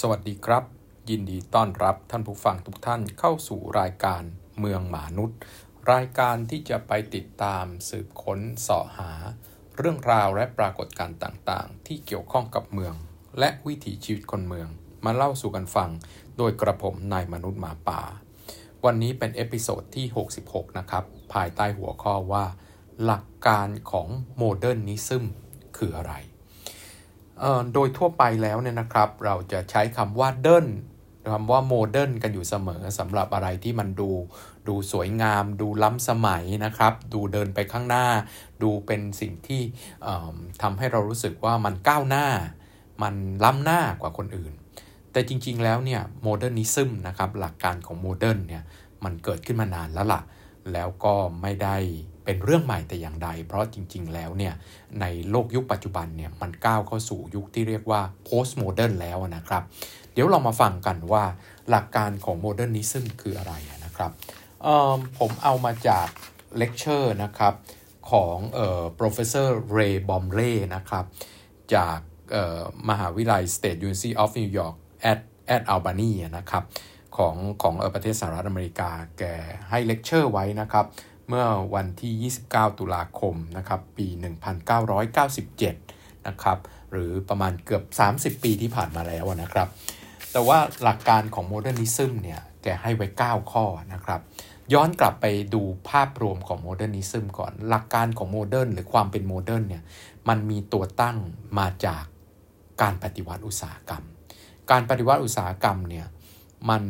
สวัสดีครับ ยินดีต้อนรับท่านผู้ฟังทุกท่านเข้าสู่รายการเมืองหมานุษย์ รายการที่จะไปติดตามสืบค้นสาะหา เรื่องราวและปรากฏการณ์ต่างๆ ที่เกี่ยวข้องกับเมือง และวิถีชีวิตคนเมือง มาเล่าสู่กันฟัง โดยกระผมนายมนุษย์หมาป่า วันนี้เป็น episode ที่ 66 นะครับ ภายใต้หัวข้อว่า หลักการของ modernismคืออะไร โดยทั่วไปแล้วเนี่ยนะครับ เราจะใช้คำว่าเดินคำว่า modern กันอยู่เสมอสำหรับอะไรที่มันดูดูสวยงาม ดูล้ำสมัยนะครับ ดูเดินไปข้างหน้า ดูเป็นสิ่งที่ทำให้เรารู้สึกว่ามันก้าวหน้า มันล้ำหน้ากว่าคนอื่น แต่จริงๆแล้วเนี่ย modernism นะครับหลักการของ modern เนี่ยมันเกิดขึ้นมานานแล้วล่ะ แล้วก็ไม่ได้ เป็นเรื่องใหม่แต่อย่างใด เพราะจริง ๆ แล้วเนี่ยในโลกยุคปัจจุบันเนี่ยมันก้าวเข้าสู่ยุคที่เรียกว่า post modern แล้วนะครับ เดี๋ยวเรามาฟังกันว่าหลักการของ modernism คืออะไรนะครับผมเอามาจากเลคเชอร์นะครับของเอ่อ professor Ray Bomley นะครับจากมหาวิทยาลัย State University of New York at at Albany นะครับของของประเทศสหรัฐอเมริกาแกให้เลคเชอร์ไว้นะครับ เมื่อวันที่ 29 ตุลาคมนะครับปี 1997 นะครับหรือประมาณเกือบ 30 ปีที่ผ่านมาแล้วนะครับ แต่ว่าหลักการของ modernism เนี่ยแกให้ไว้ 9 ข้อนะครับ ย้อนกลับไปดูภาพรวมของ modernism ก่อน หลักการของ modern หรือความเป็น modern เนี่ยมันมีตัวตั้งมาจากการปฏิวัติอุตสาหกรรม การปฏิวัติอุตสาหกรรมเนี่ยมัน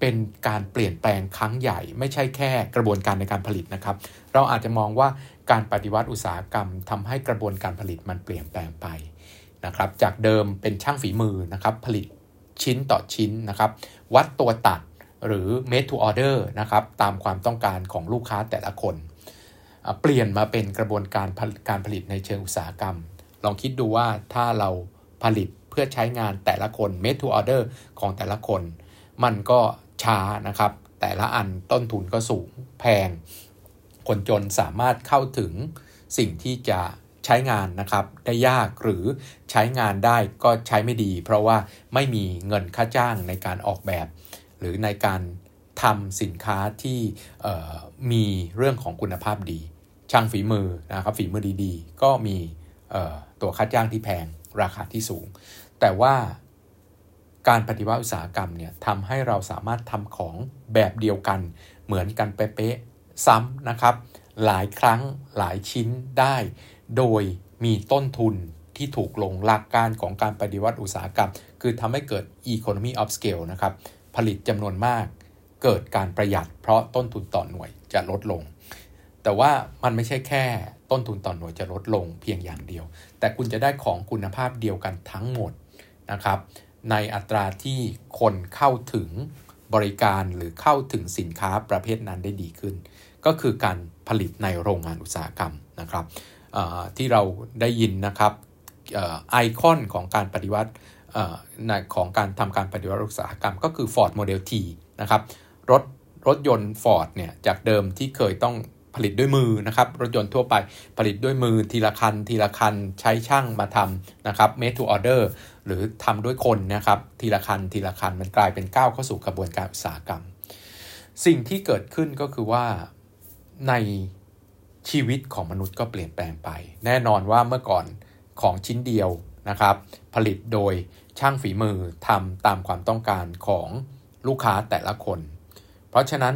เป็นการเปลี่ยนแปลงครั้งใหญ่ ไม่ใช่แค่กระบวนการในการผลิตนะครับ เราอาจจะมองว่าการปฏิวัติอุตสาหกรรมทำให้กระบวนการผลิตมันเปลี่ยนแปลงไปนะครับ จากเดิมเป็นช่างฝีมือนะครับผลิตชิ้นต่อชิ้นนะครับ วัดตัวตัดหรือ made to order นะครับตามความต้องการของลูกค้าแต่ละคน เปลี่ยนมาเป็นกระบวนการการผลิตในเชิงอุตสาหกรรม ลองคิดดูว่าถ้าเราผลิตเพื่อใช้งานแต่ละคน made to order ของแต่ละคน มันก็ ช้านะครับ แต่ละอันต้นทุนก็สูงแพง คนจนสามารถเข้าถึงสิ่งที่จะใช้งานนะครับได้ยากหรือใช้งานได้ก็ใช้ไม่ดี เพราะว่าไม่มีเงินค่าจ้างในการออกแบบ หรือในการทำสินค้าที่มีเรื่องของคุณภาพดี ช่างฝีมือนะครับฝีมือดีๆ ก็มีตัวค่าจ้างที่แพงราคาที่สูง แต่ว่า การปฏิวัติอุตสาหกรรมเนี่ยทำให้เราสามารถทำของแบบเดียวกัน เหมือนกันเป๊ะๆซ้ำนะครับ หลายครั้งหลายชิ้นได้ โดยมีต้นทุนที่ถูกลงหลักการของการปฏิวัติอุตสาหกรรม คือทำให้เกิด economy of scale นะครับ ผลิตจำนวนมากเกิดการประหยัด เพราะต้นทุนต่อหน่วยจะลดลง แต่ว่ามันไม่ใช่แค่ต้นทุนต่อหน่วยจะลดลงเพียงอย่างเดียว แต่คุณจะได้ของคุณภาพเดียวกันทั้งหมดนะครับ ในอัตราที่คนเข้าถึงบริการหรือเข้าถึงสินค้าประเภทนั้นได้ดีขึ้น ก็คือการผลิตในโรงงานอุตสาหกรรมนะครับที่เราได้ยินนะครับไอคอนของการปฏิวัติของการทำการปฏิวัติอุตสาหกรรมก็คือ Ford Model T นะครับรถรถยนต์ Ford เนี่ยจากเดิมที่เคยต้อง ผลิตด้วยมือนะครับ รถยนต์ทั่วไปผลิตด้วยมือทีละคัน ทีละคันใช้ช่างมาทำนะครับ made to order หรือทำด้วยคนนะครับ ทีละคัน ทีละคันมันกลายเป็นก้าวเข้าสู่กระบวนการอุตสาหกรรม สิ่งที่เกิดขึ้นก็คือว่าในชีวิตของมนุษย์ก็เปลี่ยนแปลงไป แน่นอนว่าเมื่อก่อนของชิ้นเดียวนะครับ ผลิตโดยช่างฝีมือทำตามความต้องการของลูกค้าแต่ละคน เพราะฉะนั้น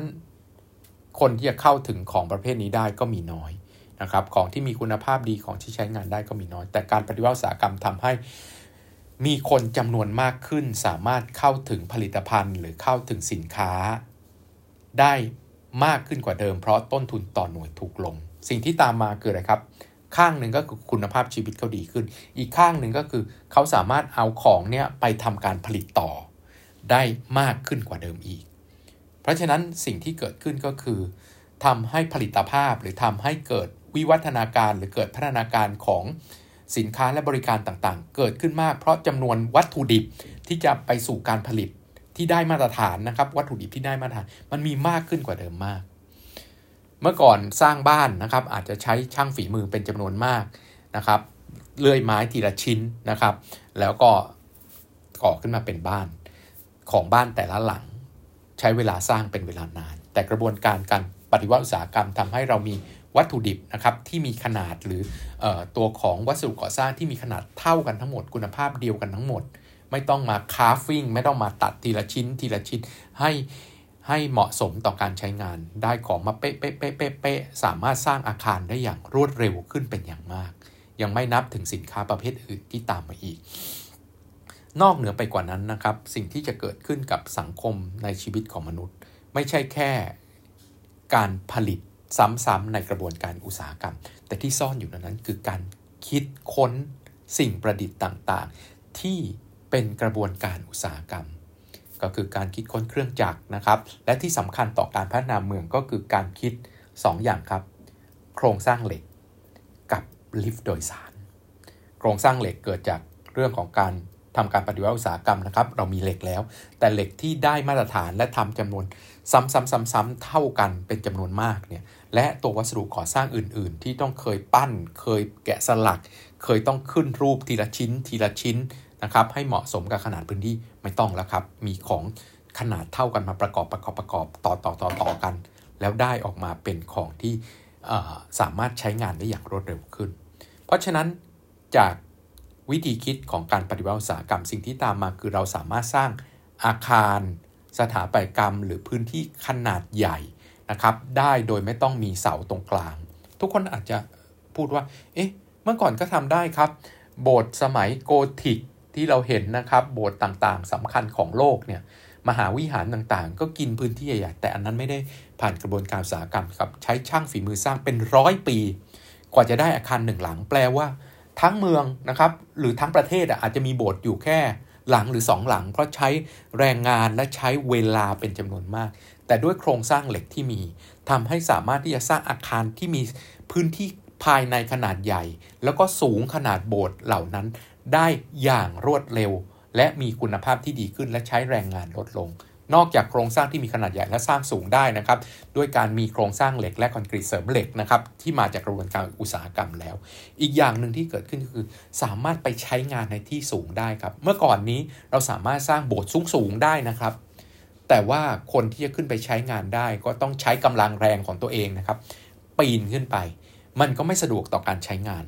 คนที่จะเข้าถึงของประเภทนี้ได้ก็มีน้อยนะครับของที่มีคุณภาพดีของที่ใช้งานได้ก็มีน้อย แต่การปฏิวัติอุตสาหกรรมทำให้มีคนจำนวนมากขึ้น สามารถเข้าถึงผลิตภัณฑ์ หรือเข้าถึงสินค้า ได้มากขึ้นกว่าเดิม เพราะต้นทุนต่อหน่วยถูกลง สิ่งที่ตามมาคืออะไรครับ ข้างหนึ่งก็คือคุณภาพชีวิตเขาดีขึ้น อีกข้างหนึ่งก็คือเขาสามารถเอาของเนี่ยไปทำการผลิตต่อ ได้มากขึ้นกว่าเดิมอีก ราะฉะนั้นสิ่งที่เกิดขึ้นก็คือทำให้ผลิตภาพหรือทำให้เกิดวิวัฒนาการหรือเกิดพัฒนาการของสินค้าและบริการต่างๆ เกิดขึ้นมากเพราะจำนวนวัตถุดิบที่จะไปสู่การผลิตที่ได้มาตรฐานนะครับ วัตถุดิบที่ได้มาตรฐาน มันมีมากขึ้นกว่าเดิมมาก เมื่อก่อนสร้างบ้านนะครับ อาจจะใช้ช่างฝีมือเป็นจำนวนมากนะครับเลื่อยไม้ทีละชิ้นนะครับ แล้วก็ก่อขึ้นมาเป็นบ้านของบ้านแต่ละหลัง ใช้เวลาสร้างเป็นเวลานาน แต่กระบวนการการปฏิวัติอุตสาหกรรมทำให้เรามีวัตถุดิบนะครับที่มีขนาดหรืออตัวของวัสดุก่อสร้างที่มีขนาดเท่ากันทั้งหมด คุณภาพเดียวกันทั้งหมด ไม่ต้องมาคาฟิ่งไม่ต้องมาตัดทีละชิ้น ทีละชิ้นให้ให้เหมาะสมต่อการใช้งานได้ของมาเป๊ะเป๊ะเป๊ะเป๊ะเป๊ะสามารถสร้างอาคารได้อย่างรวดเร็วขึ้นเป็นอย่างมาก ยังไม่นับถึงสินค้าประเภทอื่นที่ตามมาอีก นอกเหนือไปกว่านั้นนะครับ สิ่งที่จะเกิดขึ้นกับสังคมในชีวิตของมนุษย์ ไม่ใช่แค่การผลิตซ้ำๆในกระบวนการอุตสาหกรรม แต่ที่ซ่อนอยู่นั้นคือการคิดค้นสิ่งประดิษฐ์ต่างๆ ที่เป็นกระบวนการอุตสาหกรรม ก็คือการคิดค้นเครื่องจักรนะครับ และที่สำคัญต่อการพัฒนาเมืองก็คือการคิด 2 อย่างครับ โครงสร้างเหล็กกับลิฟต์โดยสาร โครงสร้างเหล็กเกิดจากเรื่องของการ ทำการปฏิวัติอุตสาหกรรมนะครับ เรามีเหล็กแล้ว แต่เหล็กที่ได้มาตรฐานและทำจำนวนซ้ำๆๆ ๆ เท่ากันเป็นจำนวนมากเนี่ยและตัววัสดุก่อสร้างอื่น ๆ ที่ต้องเคยปั้น เคยแกะสลัก เคยต้องขึ้นรูปทีละชิ้น ทีละชิ้นนะครับ ให้เหมาะสมกับขนาดพื้นที่ไม่ต้องแล้วครับ มีของขนาดเท่ากันมาประกอบประกอบประกอบต่อต่อต่อต่อกัน แล้วได้ออกมาเป็นของที่สามารถใช้งานได้อย่างรวดเร็วขึ้น เพราะฉะนั้นจาก วิธีคิดของการปฏิวัติอุตสาหกรรมสิ่งที่ตามมาคือเราสามารถสร้างอาคาร สถาปัตยกรรม หรือพื้นที่ขนาดใหญ่นะครับ ได้โดยไม่ต้องมีเสาตรงกลาง ทุกคนอาจจะพูดว่า เอ๊ะ เมื่อก่อนก็ทำได้ครับ โบสถ์สมัยโกธิกที่เราเห็นนะครับ โบสถ์ต่างๆสำคัญของโลกเนี่ย มหาวิหารต่างๆ ก็กินพื้นที่ใหญ่แต่อันนั้นไม่ได้ผ่านกระบวนการอุตสาหกรรมครับ ใช้ช่างฝีมือสร้างเป็นร้อยปี กว่าจะได้อาคารหนึ่งหลัง แปลว่า ทั้งเมืองนะครับ หรือทั้งประเทศอาจจะมีโบสถ์อยู่แค่หลังหรือสองหลัง เพราะใช้แรงงานและใช้เวลาเป็นจำนวนมาก แต่ด้วยโครงสร้างเหล็กที่มีทำให้สามารถที่จะสร้างอาคารที่มีพื้นที่ภายในขนาดใหญ่ แล้วก็สูงขนาดโบสถ์เหล่านั้นได้อย่างรวดเร็ว และมีคุณภาพที่ดีขึ้นและใช้แรงงานลดลง นอกจากโครงสร้างที่มีขนาดใหญ่และสร้างสูงได้นะครับด้วยการมีโครงสร้างเหล็กและคอนกรีตเสริมเหล็กนะครับที่มาจากกระบวนการอุตสาหกรรมแล้ว อีกอย่างหนึ่งที่เกิดขึ้นก็คือ สามารถไปใช้งานในที่สูงได้ครับ เมื่อก่อนนี้เราสามารถสร้างโบสถ์สูงๆได้นะครับ แต่ว่าคนที่จะขึ้นไปใช้งานได้ ก็ต้องใช้กำลังแรงของตัวเองนะครับปีนขึ้นไป มันก็ไม่สะดวกต่อการใช้งาน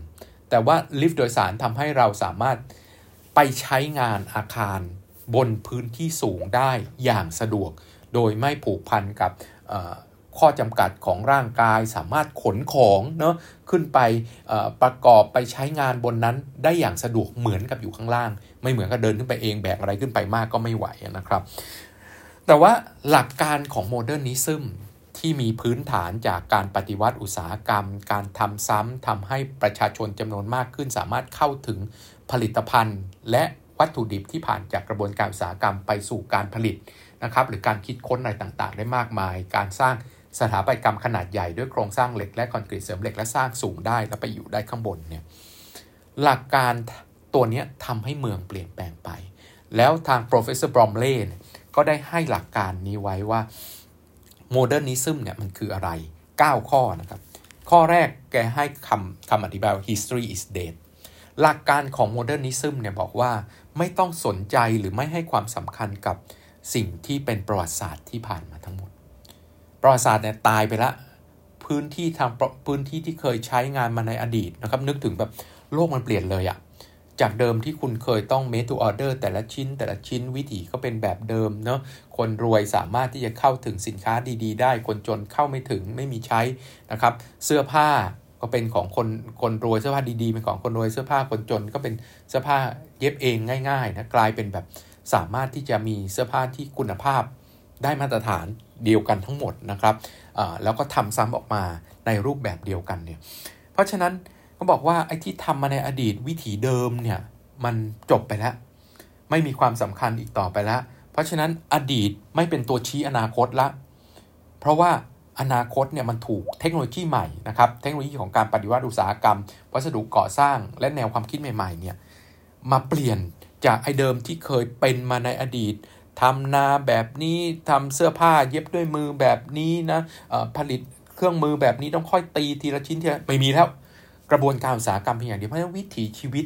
แต่ว่าลิฟต์โดยสารทำให้เราสามารถไปใช้งานอาคาร บนพื้นที่สูงได้อย่างสะดวก โดยไม่ผูกพันกับข้อจำกัดของร่างกายสามารถขนของเนาะขึ้นไปประกอบไปใช้งานบนนั้นได้อย่างสะดวกเหมือนกับอยู่ข้างล่าง ไม่เหมือนกับเดินขึ้นไปเองแบกอะไรขึ้นไปมากก็ไม่ไหวนะครับ แต่ว่าหลักการของ modernism ที่มีพื้นฐานจากการปฏิวัติอุตสาหกรรม การทำซ้ำทำให้ประชาชนจำนวนมากขึ้น สามารถเข้าถึงผลิตภัณฑ์ และ วัตถุดิบที่ผ่านจากกระบวนการอุตสาหกรรมไปสู่การผลิตนะครับหรือการคิดค้นอะไรต่างๆ ได้มากมาย การสร้างสถาปัตยกรรมขนาดใหญ่ด้วยโครงสร้างเหล็กและคอนกรีตเสริมเหล็กและสร้างสูงได้แล้วไปอยู่ได้ข้างบนเนี่ยหลักการตัวนี้ทำให้เมืองเปลี่ยนแปลงไป แล้วทาง professor Bromley ก็ได้ให้หลักการนี้ไว้ว่าโมเดิร์นิซึมเนี่ยมันคืออะไร 9 ข้อนะครับ ข้อแรกแกให้คำคำอธิบายว่า history is dead หลักการของโมเดิร์นิซึมเนี่ยบอกว่า ไม่ต้องสนใจหรือไม่ให้ความสำคัญกับสิ่งที่เป็นประวัติศาสตร์ที่ผ่านมาทั้งหมด ประวัติศาสตร์เนี่ยตายไปละ พื้นที่ทางพื้นที่ที่เคยใช้งานมาในอดีตนะครับ นึกถึงแบบโลกมันเปลี่ยนเลยอะจากเดิมที่คุณเคยต้อง made to order แต่ละชิ้น แต่ละชิ้นวิถีก็เป็นแบบเดิมเนาะคนรวยสามารถที่จะเข้าถึงสินค้าดี ๆ ได้ คนจนเข้าไม่ถึงไม่มีใช้นะครับ เสื้อผ้า ก็เป็นของคนคนรวยเสื้อผ้าดีๆเป็นของคนรวยเสื้อผ้าคนจน ก็เป็นเสื้อผ้าเย็บเองง่ายๆนะกลายเป็นแบบสามารถที่จะมีเสื้อผ้าที่คุณภาพได้มาตรฐานเดียวกันทั้งหมดนะครับแล้วก็ทำซ้ำออกมาในรูปแบบเดียวกันเนี่ยเพราะฉะนั้นก็บอกว่าไอ้ที่ทำมาในอดีตวิถีเดิมเนี่ยมันจบไปแล้ว ไม่มีความสำคัญอีกต่อไปแล้ว เพราะฉะนั้นอดีตไม่เป็นตัวชี้อนาคตละ เพราะว่า อนาคตเนี่ยมันถูกเทคโนโลยีใหม่นะครับเทคโนโลยีของการปฏิวัติอุตสาหกรรม วัสดุก่อสร้างและแนวความคิดใหม่ๆเนี่ยมาเปลี่ยนจากไอเดิมที่เคยเป็นมาในอดีตทำนาแบบนี้ทำเสื้อผ้าเย็บด้วยมือแบบนี้นะผลิตเครื่องมือแบบนี้ต้องค่อยตีทีละชิ้นทีละไม่มีแล้วกระบวนการอุตสาหกรรมเพียงอย่างเดียวเพราะฉะนั้นวิถีชีวิต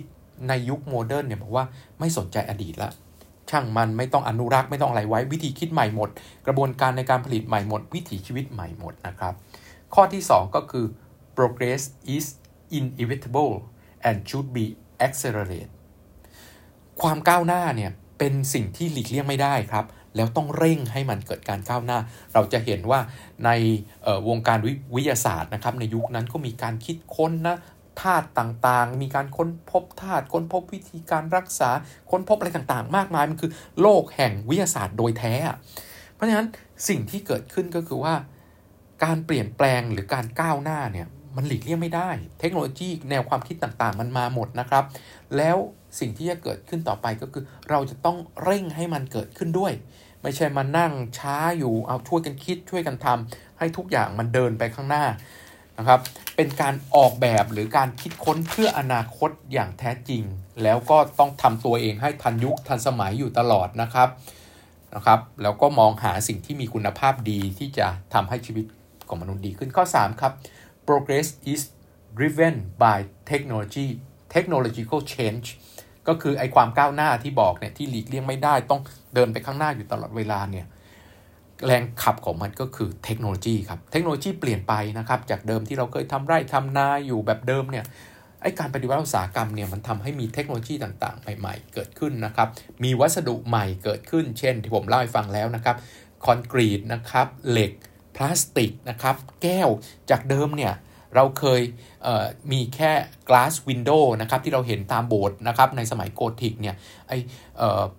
ในยุคโมเดิร์นเนี่ยบอกว่าไม่สนใจอดีตละ ช่างมันไม่ต้องอนุรักษ์ไม่ต้องอะไรไว้วิธีคิดใหม่หมด กระบวนการในการผลิตใหม่หมด วิถีชีวิตใหม่หมดนะครับ ข้อที่ 2 ก็คือ progress is inevitable and should be accelerated ความก้าวหน้าเนี่ยเป็นสิ่งที่หลีกเลี่ยงไม่ได้ครับ แล้วต้องเร่งให้มันเกิดการก้าวหน้า เราจะเห็นว่าในวงการวิทยาศาสตร์นะครับในยุคนั้นก็มีการคิดค้นนะ ธาตุต่างๆ มีการค้นพบธาตุค้นพบวิธีการรักษาค้นพบอะไรต่างๆ มากมาย มันคือโลกแห่งวิทยาศาสตร์โดยแท้ เพราะฉะนั้นสิ่งที่เกิดขึ้นก็คือว่า การเปลี่ยนแปลงหรือการก้าวหน้าเนี่ยมันหลีกเลี่ยงไม่ได้ เทคโนโลยีแนวความคิดต่างๆ มันมาหมดนะครับ แล้วสิ่งที่จะเกิดขึ้นต่อไปก็คือ เราจะต้องเร่งให้มันเกิดขึ้นด้วย ไม่ใช่มานั่งช้าอยู่เอาช่วยกันคิดช่วยกันทำให้ทุกอย่างมันเดินไปข้างหน้า นะครับ เป็นการออกแบบหรือการคิดค้นเพื่ออนาคตอย่างแท้จริง แล้วก็ต้องทำตัวเองให้ทันยุคทันสมัยอยู่ตลอดนะครับนะครับ แล้วก็มองหาสิ่งที่มีคุณภาพดีที่จะทำให้ชีวิตของมนุษย์ดีขึ้นข้อ 3 ครับ progress is driven by technology technological change ก็คือไอความก้าวหน้าที่บอกเนี่ยที่หลีกเลี่ยงไม่ได้ต้องเดินไปข้างหน้าอยู่ตลอดเวลาเนี่ย แรงขับของมันก็คือเทคโนโลยีครับ เทคโนโลยีเปลี่ยนไปนะครับ จากเดิมที่เราเคยทำไร่ทำนาอยู่แบบเดิมเนี่ยไอการปฏิวัติอุตสาหกรรมเนี่ยมันทำให้มีเทคโนโลยีต่างๆ ใหม่ๆ เกิดขึ้นนะครับ มีวัสดุใหม่เกิดขึ้น เช่นที่ผมเล่าให้ฟังแล้วนะครับคอนกรีตนะครับเหล็กพลาสติกนะครับแก้วจากเดิมเนี่ยเราเคยมีแค่ glass window นะครับที่เราเห็นตามโบสถ์นะครับในสมัยโกธิกเนี่ยไอ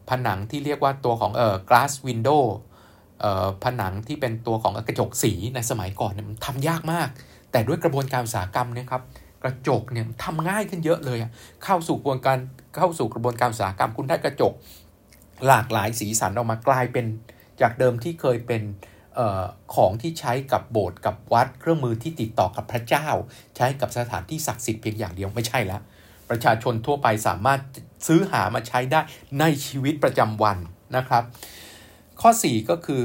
ผนังที่เรียกว่าตัวของ glass window ผนังที่เป็นตัวของกระจกสีในสมัยก่อนเนี่ยมันทำยากมาก แต่ด้วยกระบวนการอุตสาหกรรมเนี่ยครับกระจกเนี่ยทำง่ายขึ้นเยอะเลยเข้าสู่กระบวนการเข้าสู่กระบวนการอุตสาหกรรมคุณได้กระจกหลากหลายสีสันออกมากลายเป็นจากเดิมที่เคยเป็นออของที่ใช้กับโบสถ์กับวัด เครื่องมือที่ติดต่อกับพระเจ้า ใช้กับสถานที่ศักดิ์สิทธิ์เพียงอย่างเดียวไม่ใช่แล้วประชาชนทั่วไปสามารถซื้อหามาใช้ได้ในชีวิตประจำวันนะครับ ข้อ 4 ก็คือ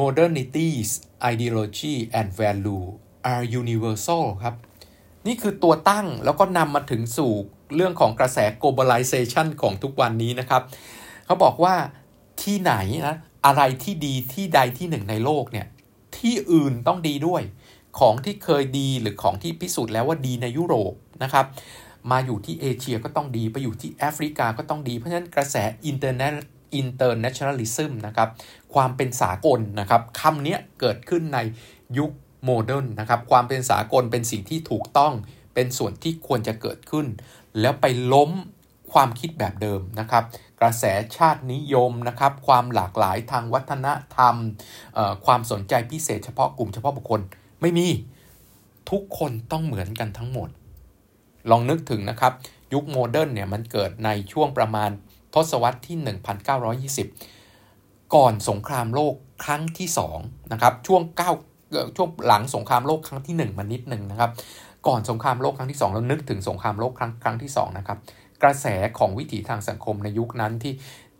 modernity's ideology and value are universal ครับ นี่คือตัวตั้งแล้วก็นำมาถึงสู่เรื่องของกระแส globalization ของทุกวันนี้นะครับ เขาบอกว่าที่ไหนนะอะไรที่ดีที่ใดที่หนึ่งในโลกเนี่ย ที่อื่นต้องดีด้วย ของที่เคยดีหรือของที่พิสูจน์แล้วว่าดีในยุโรปนะครับ มาอยู่ที่เอเชียก็ต้องดี ไปอยู่ที่แอฟริกาก็ต้องดี เพราะฉะนั้นกระแส interna- internationalism นะครับความเป็นสากลนะครับคำนี้เกิดขึ้นในยุค modern นะครับความเป็นสากลเป็นสิ่งที่ถูกต้องเป็นส่วนที่ควรจะเกิดขึ้น แล้วไปล้มความคิดแบบเดิมนะครับ กระแสชาตินิยมนะครับ ความหลากหลายทางวัฒนธรรม ความสนใจพิเศษเฉพาะกลุ่มเฉพาะบุคคลไม่มีทุกคนต้องเหมือนกันทั้งหมด ลองนึกถึงนะครับ ยุคโมเดิร์นเนี่ยมันเกิดในช่วงประมาณ ทศวรรษที่ 1920 ก่อนสงครามโลกครั้งที่2นะครับช่วง9ช่วงหลังสงครามโลกครั้งที่ 1 มานิดหนึ่งนะครับ ก่อนสงครามโลกครั้งที่2เรานึกถึงสงครามโลกครั้งครั้งที่2นะครับกระแสของวิถีทางสังคมในยุคนั้นที่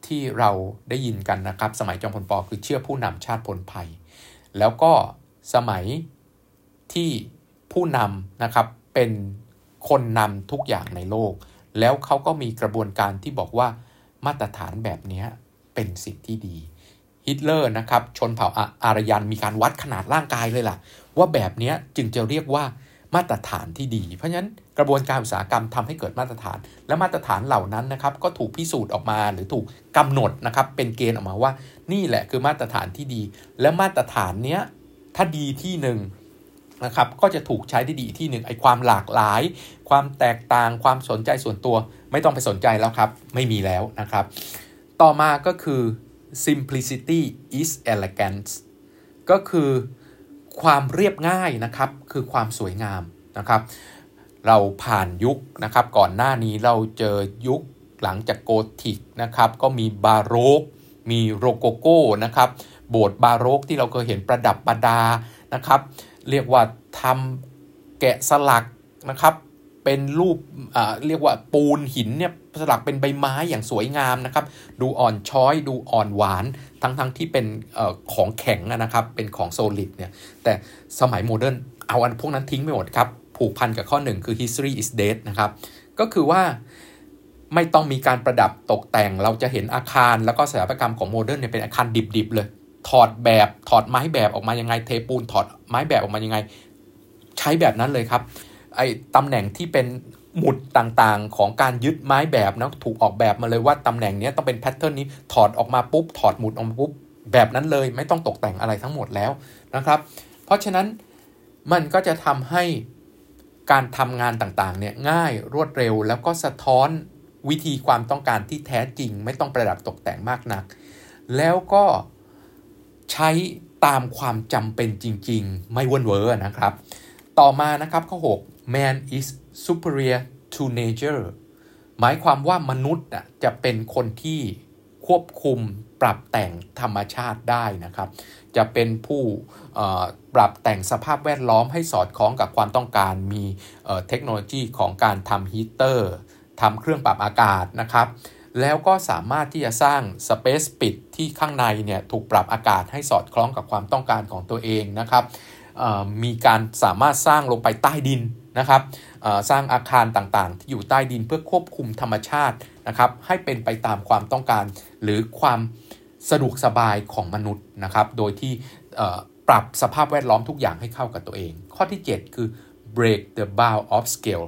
ที่เราได้ยินกันนะครับ สมัยจอมพลปอคือเชื่อผู้นำชาติพลภัย แล้วก็สมัยที่ผู้นำนะครับเป็นคนนำทุกอย่างในโลก แล้วเขาก็มีกระบวนการที่บอกว่า มาตรฐานแบบนี้เป็นสิ่งที่ดีฮิตเลอร์นะครับชนเผ่าอารยันมีการวัดขนาดร่างกายเลยล่ะ ว่าแบบนี้จึงจะเรียกว่ามาตรฐานที่ดี เพราะฉะนั้นกระบวนการอุตสาหกรรมทำให้เกิดมาตรฐาน และมาตรฐานเหล่านั้นนะครับก็ถูกพิสูจน์ออกมาหรือถูกกำหนดนะครับเป็นเกณฑ์ออกมาว่า นี่แหละคือมาตรฐานที่ดี และมาตรฐานเนี้ยถ้าดีที่หนึ่งนะครับก็จะถูกใช้ได้ดีที่หนึ่งไอ้ความหลากหลาย ความแตกต่างความสนใจส่วนตัว ไม่ต้องไปสนใจแล้วครับ ไม่มีแล้วนะครับ ต่อมาก็คือ simplicity is elegance ก็คือความเรียบง่ายนะครับ คือความสวยงามนะครับ เราผ่านยุคนะครับ ก่อนหน้านี้เราเจอยุคหลังจากโกธิกนะครับ ก็มีบาโรก มีโรโกโก้นะครับ โบสถ์บาโรกที่เราเคยเห็นประดับประดานะครับ เรียกว่าทำแกะสลักนะครับ เป็นรูปเรียกว่าปูนหินเนี่ยสลักเป็นใบไม้อย่างสวยงามนะครับ ดูอ่อนช้อยดูอ่อนหวาน ทั้งๆทที่เป็นอของแข็งนะครับ เป็นของโซลิดเนี่ยแต่สมัย modern เอาอันพวกนั้นทิ้งไปหมดครับ ผูกพันกับข้อหนึ่งคือ history is dead นะครับ ก็คือว่าไม่ต้องมีการประดับตกแต่ง เราจะเห็นอาคารแล้วก็สถาปัตยกรรมของ modern เนี่ยเป็นอาคารดิบๆเลย ถอดแบบถอดไม้แบบออกมายังไง เทปูนถอดไม้แบบออกมายังไง ใช้แบบนั้นเลยครับ ไอ้ตำแหน่งที่เป็นหมุดต่างๆ ของการยึดไม้แบบนะถูกออกแบบมาเลยว่าตำแหน่งนี้ต้องเป็น pattern นี้ถอดออกมาปุ๊บ ถอดหมุดออกมาปุ๊บ แบบนั้นเลยไม่ต้องตกแต่งอะไรทั้งหมดแล้วนะครับ เพราะฉะนั้นมันก็จะทำให้การทำงานต่างๆเนี่ยง่ายรวดเร็ว แล้วก็สะท้อนวิธีความต้องการที่แท้จริง ไม่ต้องประดับตกแต่งมากนัก แล้วก็ใช้ตามความจำเป็นจริง ๆ ไม่วนเวอร์นะครับ ต่อมานะครับข้อ6 man is superior to nature หมายความว่ามนุษย์จะเป็นคนที่ควบคุมปรับแต่งธรรมชาติได้นะครับ จะเป็นผู้ปรับแต่งสภาพแวดล้อมให้สอดคล้องกับความต้องการมีเทคโนโลยีของการทำฮีเตอร์ทำเครื่องปรับอากาศนะครับ แล้วก็สามารถที่จะสร้างสเปซปิดที่ข้างในเนี่ยถูกปรับอากาศให้สอดคล้องกับความต้องการของตัวเองนะครับมีการสามารถสร้างลงไปใต้ดิน นะครับสร้างอาคารต่างๆ ที่อยู่ใต้ดินเพื่อควบคุมธรรมชาตินะครับ ให้เป็นไปตามความต้องการ หรือความสะดวกสบายของมนุษย์นะครับ โดยที่ปรับสภาพแวดล้อมทุกอย่างให้เข้ากับตัวเอง ข้อที่ 7 คือ break the bound of scale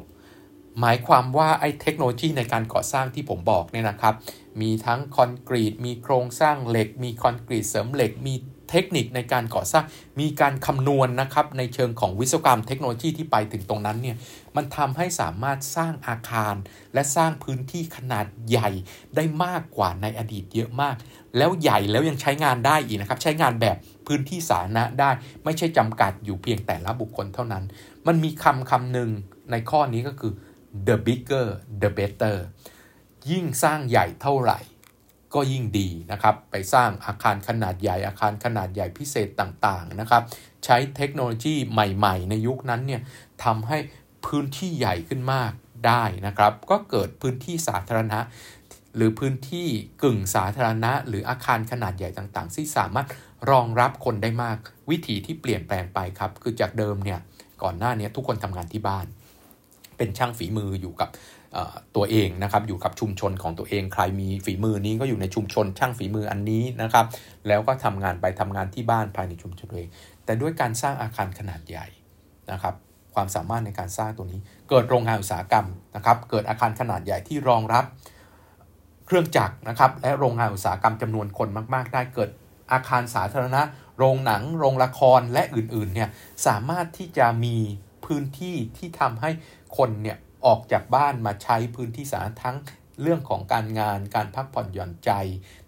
หมายความว่าไอ้เทคโนโลยีในการก่อสร้างที่ผมบอกเนี่ยนะครับ มีทั้งคอนกรีต มีโครงสร้างเหล็ก มีคอนกรีตเสริมเหล็ก มี เทคนิคในการก่อสร้างมีการคำนวณนนะครับในเชิงของวิศวกรรมเทคโนโลยีที่ไปถึงตรงนั้นเนี่ยมันทำให้สามารถสร้างอาคาร และสร้างพื้นที่ขนาดใหญ่ได้มากกว่าในอดีตเยอะมาก แล้วใหญ่แล้วยังใช้งานได้อีกนะครับ ใช้งานแบบพื้นที่สาธารณะได้ ไม่ใช่จำกัดอยู่เพียงแต่ละบุคคลเท่านั้น มันมีคำคำหนึ่งในข้อนี้ก็คือ the bigger the better ยิ่งสร้างใหญ่เท่าไหร่ ก็ยิ่งดีนะครับ ไปสร้างอาคารขนาดใหญ่อาคารขนาดใหญ่พิเศษต่างๆนะครับ ใช้เทคโนโลยีใหม่ๆ ในยุคนั้นเนี่ยทำให้พื้นที่ใหญ่ขึ้นมากได้นะครับ ก็เกิดพื้นที่สาธารณะ หรือพื้นที่กึ่งสาธารณะ หรืออาคารขนาดใหญ่ต่างๆ ที่สามารถรองรับคนได้มาก วิธีที่เปลี่ยนแปลงไปครับ คือจากเดิมเนี่ยก่อนหน้านี้ทุกคนทำงานที่บ้าน เป็นช่างฝีมืออยู่กับ ตัวเองนะครับอยู่กับชุมชนของตัวเองใครมีฝีมือนี้ก็อยู่ในชุมชนช่างฝีมืออันนี้นะครับแล้วก็ทำงานไปทำงานที่บ้านภายในชุมชนตัวเอง แต่ด้วยการสร้างอาคารขนาดใหญ่นะครับความสามารถในการสร้างตัวนี้ เกิดโรงงานอุตสาหกรรมนะครับเกิดอาคารขนาดใหญ่ที่รองรับเครื่องจักรนะครับและโรงงานอุตสาหกรรมจำนวนคนมาก ๆ ได้เกิดอาคารสาธารณะ โรงหนัง โรงละครและอื่นๆเนี่ยสามารถที่จะมีพื้นที่ที่ทำให้คนเนี่ย ออกจากบ้านมาใช้พื้นที่สาธารณะทั้งเรื่องของการงานการพักผ่อนหย่อนใจ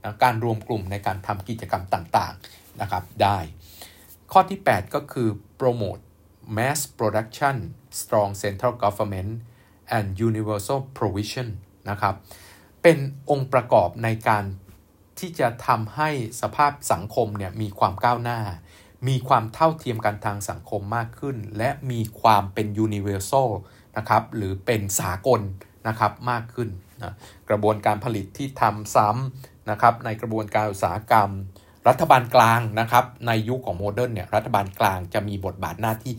นะการรวมกลุ่มในการทำกิจกรรมต่างๆนะครับได้ ข้อที่ 8 ก็คือ promote mass production strong central government and universal provision นะครับ เป็นองค์ประกอบในการที่จะทำให้สภาพสังคมเนี่ยมีความก้าวหน้า มีความเท่าเทียมกันทางสังคมมากขึ้น และมีความเป็น universal นะครับหรือเป็นสากลนะครับมากขึ้นนะกระบวนการผลิตที่ทำซ้ำนะครับในกระบวนการอุตสาหกรรม รัฐบาลกลางนะครับในยุคของโมเดิร์นเนี่ยรัฐบาลกลางจะมีบทบาทหน้าที่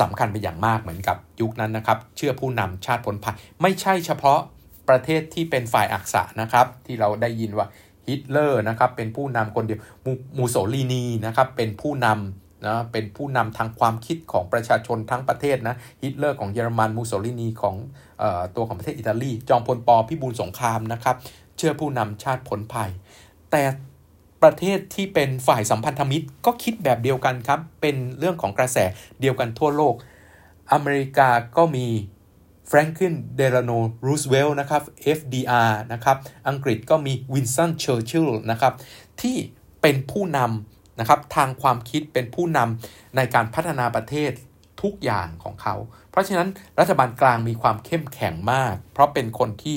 สำคัญเป็นอย่างมากเหมือนกับยุคนั้นนะครับ เชื่อผู้นำชาติผลภัยไม่ใช่เฉพาะประเทศที่เป็นฝ่ายอักษะนะครับ ที่เราได้ยินว่าฮิตเลอร์นะครับเป็นผู้นำคนเดียวมุสโสลินีนะครับเป็นผู้นำ นะเป็นผู้นำทางความคิดของประชาชนทั้งประเทศนะฮิตเลอร์ของเยอรมันมุสโสลินีของอตัวของประเทศอิตาลี จอมพล ป. พิบูลสงครามนะครับ เชื่อผู้นำชาติพ้นภัย แต่ประเทศที่เป็นฝ่ายสัมพันธมิตรก็คิดแบบเดียวกันครับ เป็นเรื่องของกระแสเดียวกันทั่วโลก อเมริกาก็มีแฟรงคลินเดลโนรูสเวลล์นะครับ FDR นะครับ อังกฤษก็มีวินสันเชอร์ชิลล์นะครับ ที่เป็นผู้นำ นะครับทางความคิดเป็นผู้นำในการพัฒนาประเทศทุกอย่างของเขา เพราะฉะนั้นรัฐบาลกลางมีความเข้มแข็งมาก เพราะเป็นคนที่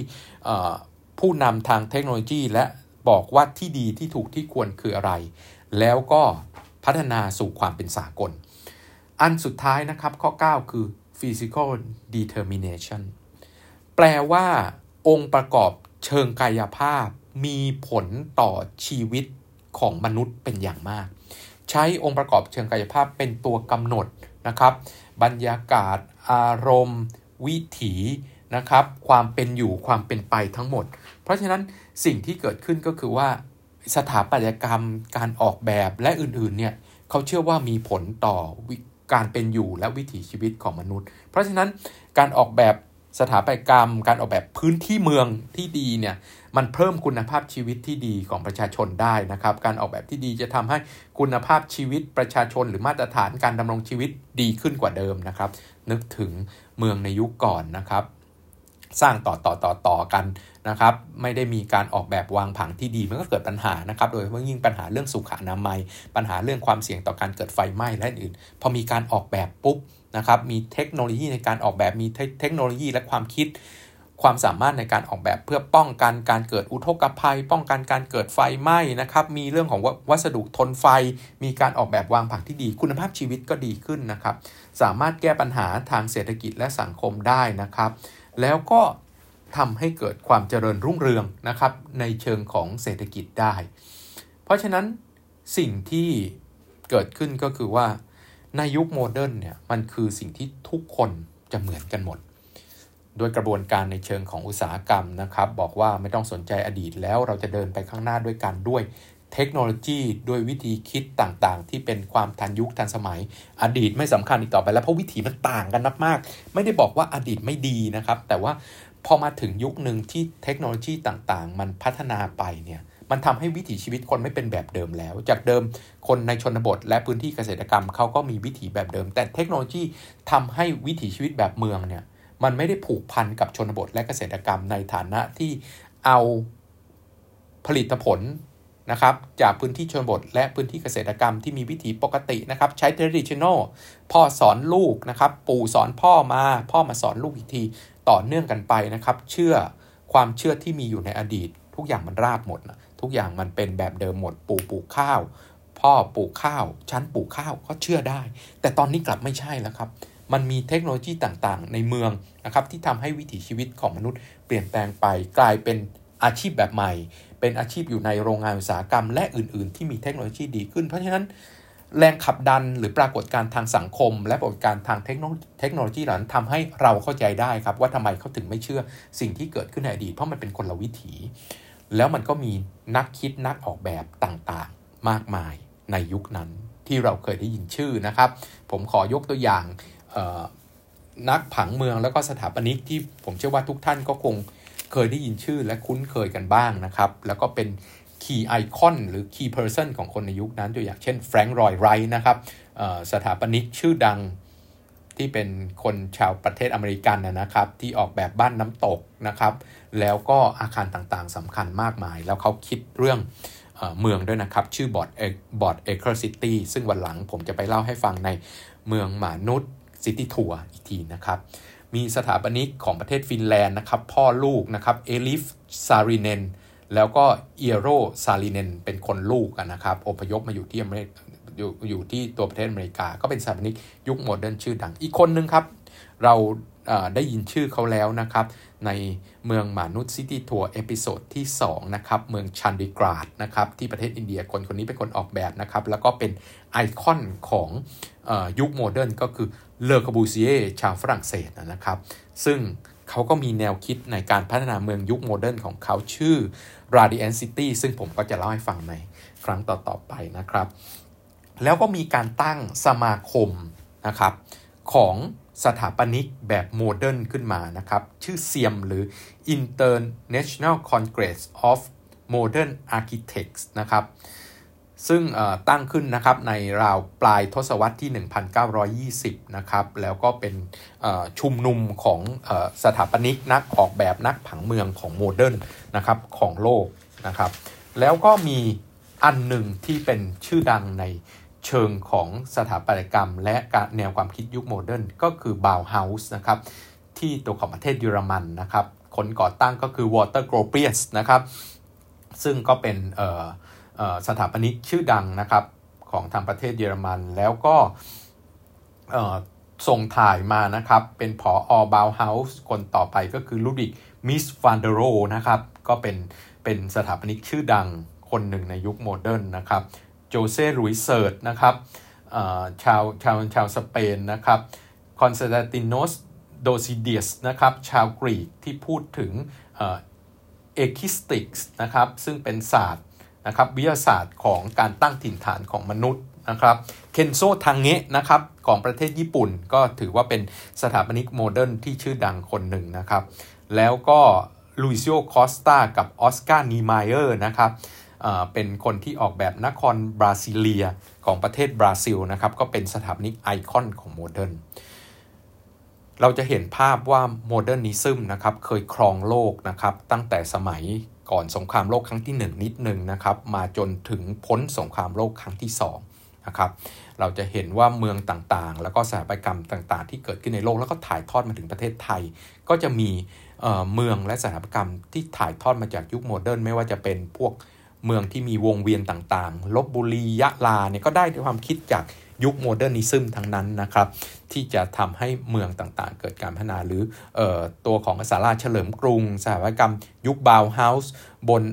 ผู้นำทางเทคโนโลยีและบอกว่าที่ดีที่ถูกที่ควรคืออะไร แล้วก็พัฒนาสู่ความเป็นสากล อันสุดท้ายนะครับข้อ 9 คือ physical determination แปลว่าองค์ประกอบเชิงกายภาพมีผลต่อชีวิต ของมนุษย์เป็นอย่างมาก ใช้องค์ประกอบเชิงกายภาพเป็นตัวกำหนดนะครับ บรรยากาศ อารมณ์ วิถีนะครับ ความเป็นอยู่ความเป็นไปทั้งหมด เพราะฉะนั้นสิ่งที่เกิดขึ้นก็คือว่าสถาปัตยกรรมการออกแบบและอื่นๆเนี่ยเขาเชื่อว่ามีผลต่อการเป็นอยู่และวิถีชีวิตของมนุษย์ เพราะฉะนั้นการออกแบบสถาปัตยกรรม การออกแบบพื้นที่เมืองที่ดีเนี่ย มันเพิ่มคุณภาพชีวิตที่ดีของประชาชนได้นะครับ การออกแบบที่ดีจะทำให้คุณภาพชีวิตประชาชน หรือมาตรฐานการดำรงชีวิตดีขึ้นกว่าเดิมนะครับ นึกถึงเมืองในยุคก่อนนะครับสร้างต่อต่อต่อต่อกันนะครับไม่ได้มีการออกแบบวางผังที่ดีมันก็เกิดปัญหานะครับโดยเฉพาะยิ่งปัญหาเรื่องสุขอนามัย ปัญหาเรื่องความเสี่ยงต่อการเกิดไฟไหม้และอื่นพอมีการออกแบบปุ๊บนะครับมีเทคโนโลยีในการออกแบบมีเทคโนโลยีและความคิด ความสามารถในการออกแบบเพื่อป้องกันการเกิดอุทกภัย ป้องกันการเกิดไฟไหม้นะครับ มีเรื่องของวัสดุทนไฟ มีการออกแบบวางผังที่ดี คุณภาพชีวิตก็ดีขึ้นนะครับ สามารถแก้ปัญหาทางเศรษฐกิจและสังคมได้นะครับ แล้วก็ทำให้เกิดความเจริญรุ่งเรืองนะครับในเชิงของเศรษฐกิจได้ เพราะฉะนั้นสิ่งที่เกิดขึ้นก็คือว่าในยุคโมเดิร์นเนี่ยมันคือสิ่งที่ทุกคนจะเหมือนกันหมด โดยกระบวนการในเชิงของอุตสาหกรรมนะครับ บอกว่าไม่ต้องสนใจอดีตแล้วเราจะเดินไปข้างหน้าด้วยกันด้วยเทคโนโลยีด้วยวิธีคิดต่างๆ ที่เป็นความทันยุคทันสมัย อดีตไม่สำคัญอีกต่อไปแล้วเพราะวิถีมันต่างกันมากๆ ไม่ได้บอกว่าอดีตไม่ดีนะครับ แต่ว่าพอมาถึงยุคหนึ่งที่เทคโนโลยีต่างๆ มันพัฒนาไปเนี่ยมันทำให้วิถีชีวิตคนไม่เป็นแบบเดิมแล้ว จากเดิมคนในชนบท และพื้นที่เกษตรกรรมเขาก็มีวิถีแบบเดิม แต่เทคโนโลยีทำให้วิถีชีวิตแบบเมืองเนี่ย มันไม่ได้ผูกพันกับชนบทและเกษตรกรรมในฐานะที่เอาผลิตผลนะครับจากพื้นที่ชนบท และพื้นที่เกษตรกรรมที่มีวิถีปกตินะครับ ใช้ traditional พ่อสอนลูกนะครับ ปู่สอนพ่อมาพ่อมาสอนลูกอีกทีต่อเนื่องกันไปนะครับ เชื่อความเชื่อที่มีอยู่ในอดีต ทุกอย่างมันราบหมดนะทุกอย่างมันเป็นแบบเดิมหมดปู่ปลูกข้าว พ่อปลูกข้าว ชั้นปลูกข้าวก็เชื่อได้ แต่ตอนนี้กลับไม่ใช่แล้วครับ มันมีเทคโนโลยีต่างๆ ในเมืองนะครับที่ทำให้วิถีชีวิตของมนุษย์เปลี่ยนแปลงไปกลายเป็นอาชีพแบบใหม่ เป็นอาชีพอยู่ในโรงงานอุตสาหกรรม และอื่น ๆ ที่มีเทคโนโลยีดีขึ้น เพราะฉะนั้นแรงขับดันหรือปรากฏการทางสังคม และปรากฏการทางเทคโนโลยีเหล่านั้นทำให้เราเข้าใจได้ครับ ว่าทำไมเขาถึงไม่เชื่อสิ่งที่เกิดขึ้นในอดีตเพราะมันเป็นคนละวิถี แล้วมันก็มีนักคิดนักออกแบบต่างๆ มากมายในยุคนั้นที่เราเคยได้ยินชื่อนะครับ ผมขอยกตัวอย่าง นักผังเมืองแล้วก็สถาปนิกที่ผมเชื่อว่าทุกท่านก็คงเคยได้ยินชื่อและคุ้นเคยกันบ้างนะครับ แล้วก็เป็นkey icon หรือ key person ของคนในยุคนั้นตัวอย่างเช่นแฟรงค์ลอยด์ไรท์นะครับสถาปนิกชื่อดังที่เป็นคนชาวประเทศอเมริกันนะครับ ที่ออกแบบบ้านน้ำตกนะครับ แล้วก็อาคารต่างๆสำคัญมากมาย แล้วเขาคิดเรื่องเมืองด้วยนะครับ ชื่อ Broad Broadacre City ซึ่งวันหลังผมจะไปเล่าให้ฟังในเมืองหมานุษย์ city tour อีกทีนะครับ มีสถาปนิกของประเทศฟินแลนด์นะครับ พ่อลูกนะครับเอลิฟซาริเนนแล้วก็เอโรซาริเนนเป็นคนลูกนะครับอพยพมาอยู่ที่อเมริกอยู่อยู่ที่ตัวประเทศอเมริกา ก็เป็นสถาปนิกยุค modern ชื่อดังอีกคนนึงครับ เราได้ยินชื่อเขาแล้วนะครับ ในเมืองหมานุษย์ city tour episode ที่ 2 นะครับ เมืองจัณฑีครห์นะครับ ที่ประเทศอินเดียคนคนนี้เป็นคนออกแบบนะครับ แล้วก็เป็นไอคอนของอยุค modern ก็คือ เลอคอร์บูซิเอชาวฝรั่งเศสนะครับ ซึ่งเขาก็มีแนวคิดในการพัฒนาเมืองยุคโมเดิร์นของเขาชื่อ Radiant City ซึ่งผมก็จะเล่าให้ฟังในครั้งต่อๆไปนะครับ แล้วก็มีการตั้งสมาคมนะครับของสถาปนิกแบบโมเดิร์นขึ้นมานะครับ ชื่อเซียมหรือ International Congress of Modern Architects นะครับ ซึ่งตั้งขึ้นนะครับในราวปลายทศวรรษที่ 1920 นะครับ แล้วก็เป็นชุมนุมของสถาปนิกนักออกแบบนักผังเมืองของ modern นะครับของโลกนะครับ แล้วก็มีอันหนึ่งที่เป็นชื่อดังในเชิงของสถาปัตยกรรม และแนวความคิดยุค modern ก็คือบาวเฮาส์นะครับ ที่ตัวของประเทศเยอรมันนะครับ คนก่อตั้งก็คือวอลเตอร์โกรเปียสนะครับ ซึ่งก็เป็น สถาปนิกชื่อดังนะครับของทางประเทศเยอรมัน แล้วก็ส่งถ่ายมานะครับ เป็นผอ.บาวเฮาส์คนต่อไปก็คือลุดวิกมีสฟานเดอร์โรห์นะครับ ก็เป็นเป็นสถาปนิกชื่อดังคนหนึ่งในยุค modern นะครับโจเซ่ลุยเซิร์ตนะครับชาวชาวชาวสเปนนะครับคอนสแตนตินอสด็อกซิอาดิสนะครับชาวกรีกที่พูดถึง ekistics นะครับซึ่งเป็นศาสตร์ นะครับวิทยาศาสตร์ของการตั้งถิ่นฐานของมนุษย์นะครับเคนโซทังเงะนะครับของประเทศญี่ปุ่นก็ถือว่าเป็นสถาปนิก modern ที่ชื่อดังคนหนึ่งนะครับแล้วก็ลูซิโอคอสตากับออสการ์นีมายเออร์นะครับเป็นคนที่ออกแบบนครบราซิเลียของประเทศบราซิลนะครับก็เป็นสถาปนิกไอคอนของ modern เราจะเห็นภาพว่า modernism นะครับเคยครองโลกนะครับตั้งแต่สมัยก่อนสงครามโลกครั้งที่ 1 นิดหนึ่งนะครับมาจนถึงพ้นสงครามโลกครั้งที่2นะครับเราจะเห็นว่าเมืองต่างๆ แล้วก็สถาปัตยกรรมต่างๆ ที่เกิดขึ้นในโลกแล้วก็ถ่ายทอดมาถึงประเทศไทย ก็จะมีเมืองและสถาปัตยกรรมที่ถ่ายทอดมาจากยุค modern ไม่ว่าจะเป็นพวกเมืองที่มีวงเวียนต่างๆลพบุรียะลาเนี่ยก็ได้ความคิดจาก ยุค modernism ทั้งนั้นนะครับ ที่จะทำให้เมืองต่างๆ เกิดการพัฒนาหรือเออตัวของศาลาเฉลิมกรุงสถาปัตยกรรม ยุคบาวเฮาส์บน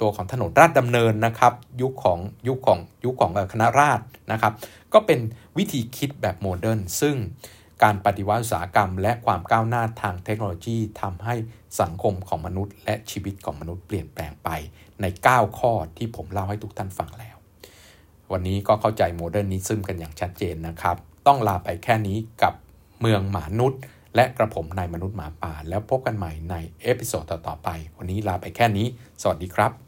ตัวของถนนราชดำเนินนะครับ ยุคของยุคของยุคของคณะราษฎรนะครับ ก็เป็นวิธีคิดแบบ modern ซึ่งการปฏิวัติอุตสาหกรรม และความก้าวหน้าทางเทคโนโลยีทำให้สังคมของมนุษย์ และชีวิตของมนุษย์เปลี่ยนแปลงไปใน 9 ข้อที่ผมเล่าให้ทุกท่านฟังแล้ว วันนี้ก็เข้าใจ modernism กันอย่างชัดเจนนะครับ ต้องลาไปแค่นี้กับเมืองหมานุษย์ และกระผมนายมนุษย์หมาป่า แล้วพบกันใหม่ใน episode ต่อๆไป วันนี้ลาไปแค่นี้ สวัสดีครับ